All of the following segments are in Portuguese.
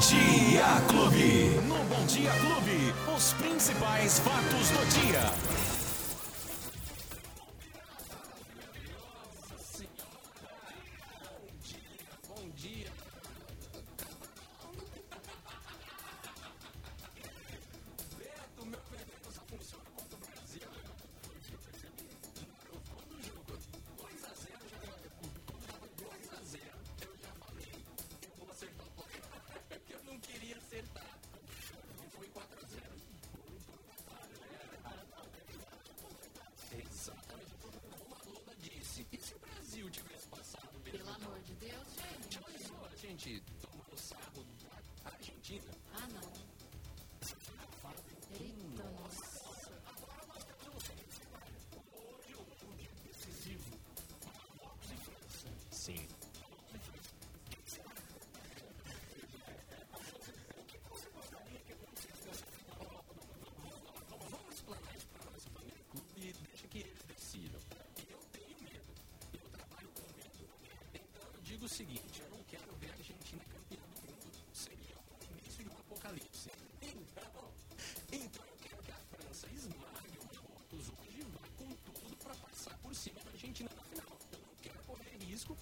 Dia Clube. No Bom Dia Clube, os principais fatos do dia. Seguinte, eu não quero ver a Argentina campeã do mundo. Seria o início de um apocalipse. Então, então eu quero que a França esmague o Marrocos hoje e vá com tudo para passar por cima da Argentina na final. Eu não quero correr risco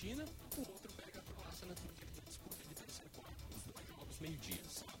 Argentina, o outro pega a Croácia na disputa de terceiro quarto. Os dois jogos meio-dia, sábado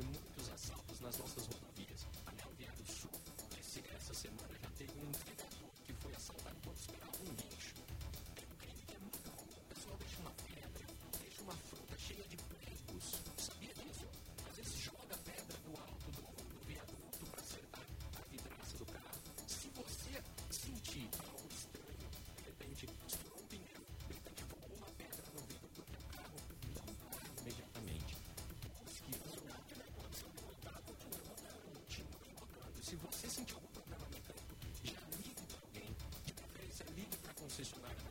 acontecer muitos assaltos nas nossas se você sentir algum problema mecânico, já ligue para alguém, de preferência ligue para a concessionária.